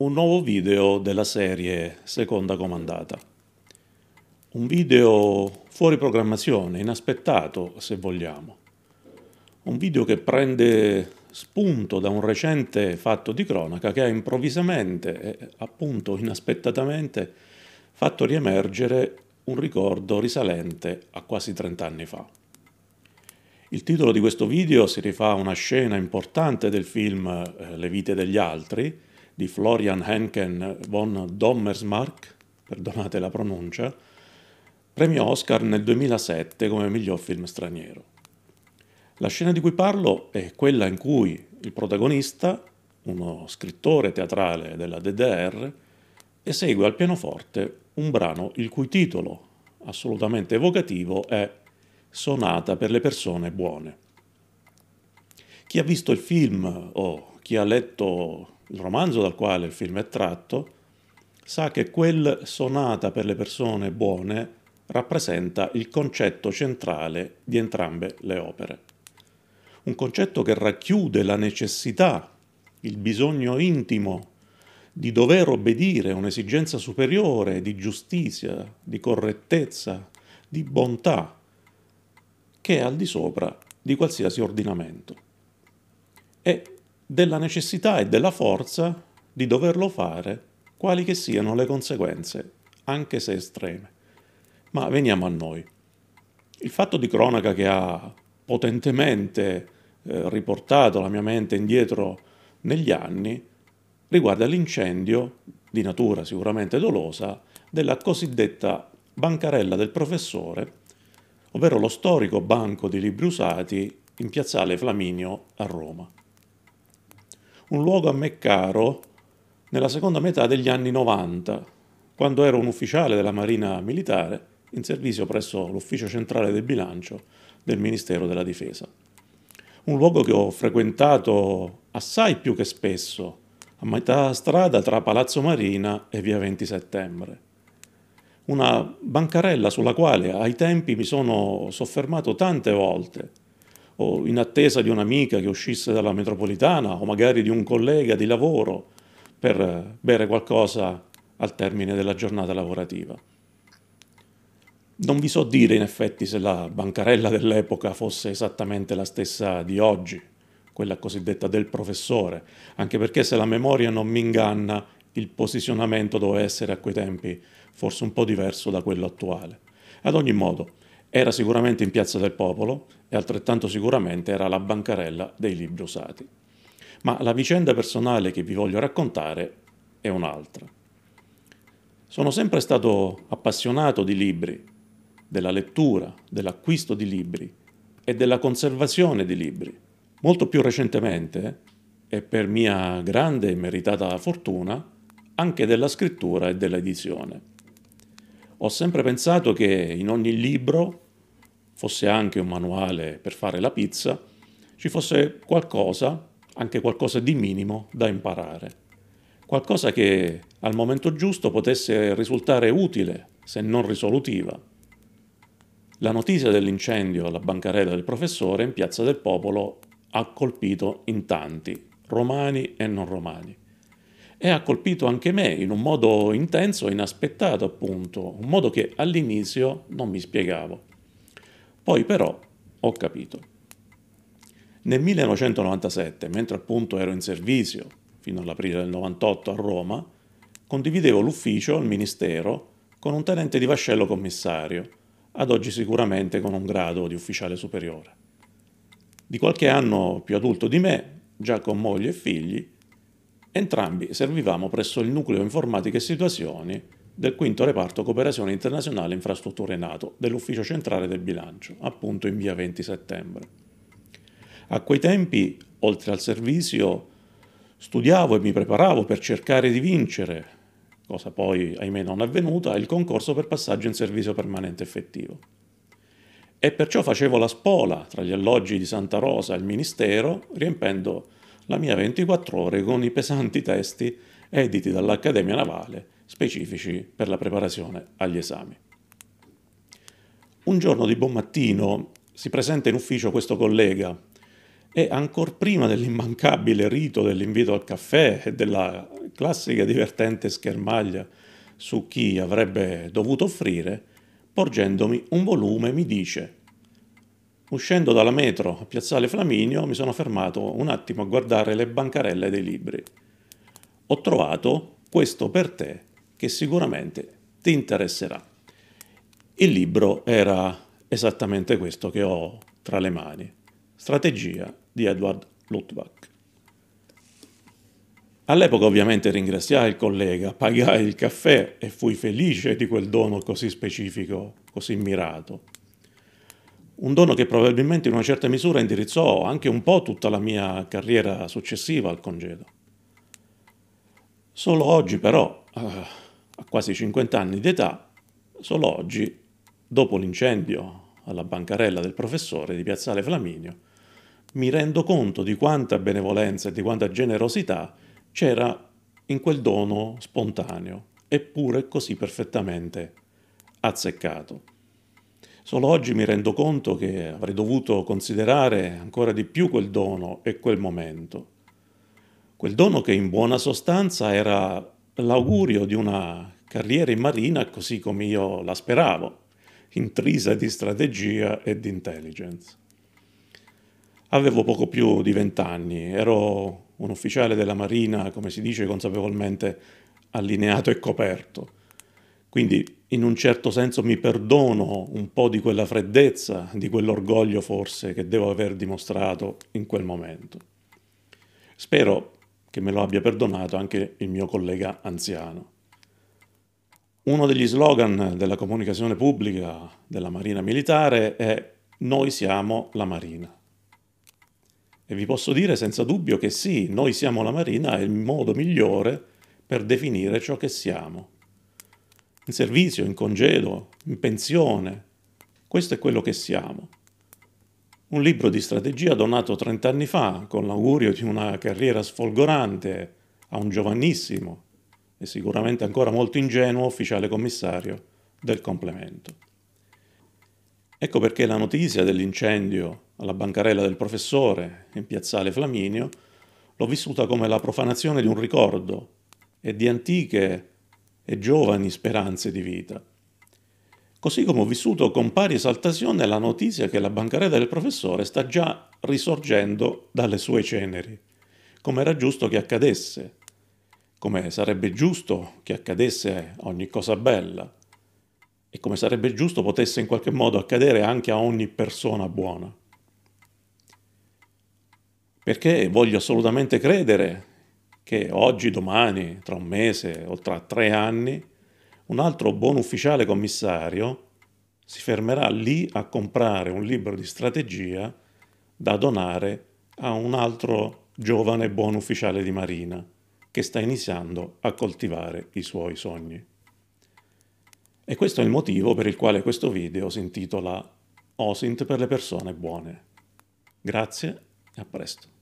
un nuovo video della serie Seconda Comandata. Un video fuori programmazione, inaspettato se vogliamo. Un video che prende spunto da un recente fatto di cronaca che ha improvvisamente e appunto inaspettatamente fatto riemergere un ricordo risalente a quasi 30 anni fa. Il titolo di questo video si rifà a una scena importante del film eh, Le vite degli altri di Florian Henken von Dommersmark, perdonate la pronuncia, premio Oscar nel 2007 come miglior film straniero. La scena di cui parlo è quella in cui il protagonista, uno scrittore teatrale della DDR, esegue al pianoforte un brano il cui titolo, assolutamente evocativo, è sonata per le persone buone. Chi ha visto il film o chi ha letto il romanzo dal quale il film è tratto sa che quel sonata per le persone buone rappresenta il concetto centrale di entrambe le opere. Un concetto che racchiude la necessità, il bisogno intimo di dover obbedire a un'esigenza superiore di giustizia, di correttezza, di bontà, che è al di sopra di qualsiasi ordinamento, e della necessità e della forza di doverlo fare, quali che siano le conseguenze, anche se estreme. Ma veniamo a noi. Il fatto di cronaca che ha potentemente eh, riportato la mia mente indietro negli anni riguarda l'incendio, di natura sicuramente dolosa, della cosiddetta bancarella del professore ovvero lo storico banco di libri usati in piazzale Flaminio a Roma. Un luogo a me caro nella seconda metà degli anni 90, quando ero un ufficiale della Marina Militare in servizio presso l'Ufficio Centrale del Bilancio del Ministero della Difesa. Un luogo che ho frequentato assai più che spesso, a metà strada tra Palazzo Marina e via 20 Settembre una bancarella sulla quale ai tempi mi sono soffermato tante volte, o in attesa di un'amica che uscisse dalla metropolitana, o magari di un collega di lavoro, per bere qualcosa al termine della giornata lavorativa. Non vi so dire in effetti se la bancarella dell'epoca fosse esattamente la stessa di oggi, quella cosiddetta del professore, anche perché se la memoria non mi inganna, il posizionamento doveva essere a quei tempi forse un po' diverso da quello attuale. Ad ogni modo, era sicuramente in Piazza del Popolo e altrettanto sicuramente era la bancarella dei libri usati. Ma la vicenda personale che vi voglio raccontare è un'altra. Sono sempre stato appassionato di libri, della lettura, dell'acquisto di libri e della conservazione di libri. Molto più recentemente, e per mia grande e meritata fortuna, anche della scrittura e dell'edizione ho sempre pensato che in ogni libro, fosse anche un manuale per fare la pizza, ci fosse qualcosa, anche qualcosa di minimo, da imparare. Qualcosa che al momento giusto potesse risultare utile, se non risolutiva. La notizia dell'incendio alla bancarella del professore in Piazza del Popolo ha colpito in tanti, romani e non romani e ha colpito anche me in un modo intenso e inaspettato, appunto, un modo che all'inizio non mi spiegavo. Poi però ho capito. Nel 1997, mentre appunto ero in servizio, fino all'aprile del 98 a Roma, condividevo l'ufficio al Ministero con un tenente di vascello commissario, ad oggi sicuramente con un grado di ufficiale superiore. Di qualche anno più adulto di me, già con moglie e figli, Entrambi servivamo presso il nucleo informatica e situazioni del quinto reparto cooperazione internazionale infrastrutture NATO dell'ufficio centrale del bilancio, appunto in via 20 settembre. A quei tempi, oltre al servizio, studiavo e mi preparavo per cercare di vincere, cosa poi ahimè non avvenuta, il concorso per passaggio in servizio permanente effettivo. E perciò facevo la spola tra gli alloggi di Santa Rosa e il Ministero, riempendo la mia 24 ore con i pesanti testi editi dall'Accademia Navale specifici per la preparazione agli esami. Un giorno di buon mattino si presenta in ufficio questo collega e ancor prima dell'immancabile rito dell'invito al caffè e della classica divertente schermaglia su chi avrebbe dovuto offrire, porgendomi un volume mi dice Uscendo dalla metro a Piazzale Flaminio mi sono fermato un attimo a guardare le bancarelle dei libri. Ho trovato questo per te che sicuramente ti interesserà. Il libro era esattamente questo che ho tra le mani. Strategia di Edward Luttwak. All'epoca ovviamente ringraziai il collega, pagai il caffè e fui felice di quel dono così specifico, così mirato. Un dono che probabilmente in una certa misura indirizzò anche un po' tutta la mia carriera successiva al congedo. Solo oggi però, eh, a quasi 50 anni di età, solo oggi, dopo l'incendio alla bancarella del professore di Piazzale Flaminio, mi rendo conto di quanta benevolenza e di quanta generosità c'era in quel dono spontaneo, eppure così perfettamente azzeccato. Solo oggi mi rendo conto che avrei dovuto considerare ancora di più quel dono e quel momento. Quel dono che in buona sostanza era l'augurio di una carriera in marina così come io la speravo, intrisa di strategia e di intelligence. Avevo poco più di vent'anni, ero un ufficiale della Marina, come si dice consapevolmente, allineato e coperto. Quindi in un certo senso mi perdono un po' di quella freddezza, di quell'orgoglio forse che devo aver dimostrato in quel momento. Spero che me lo abbia perdonato anche il mio collega anziano. Uno degli slogan della comunicazione pubblica della Marina Militare è Noi siamo la Marina. E vi posso dire senza dubbio che sì, noi siamo la Marina è il modo migliore per definire ciò che siamo. In servizio, in congedo, in pensione. Questo è quello che siamo. Un libro di strategia donato 30 anni fa con l'augurio di una carriera sfolgorante a un giovanissimo e sicuramente ancora molto ingenuo ufficiale commissario del complemento. Ecco perché la notizia dell'incendio alla bancarella del professore in piazzale Flaminio l'ho vissuta come la profanazione di un ricordo e di antiche e giovani speranze di vita. Così come ho vissuto con pari esaltazione la notizia che la bancarella del professore sta già risorgendo dalle sue ceneri, come era giusto che accadesse, come sarebbe giusto che accadesse ogni cosa bella e come sarebbe giusto potesse in qualche modo accadere anche a ogni persona buona. Perché voglio assolutamente credere che oggi, domani, tra un mese o tra tre anni, un altro buon ufficiale commissario si fermerà lì a comprare un libro di strategia da donare a un altro giovane buon ufficiale di marina che sta iniziando a coltivare i suoi sogni. E questo è il motivo per il quale questo video si intitola OSINT per le persone buone. Grazie e a presto.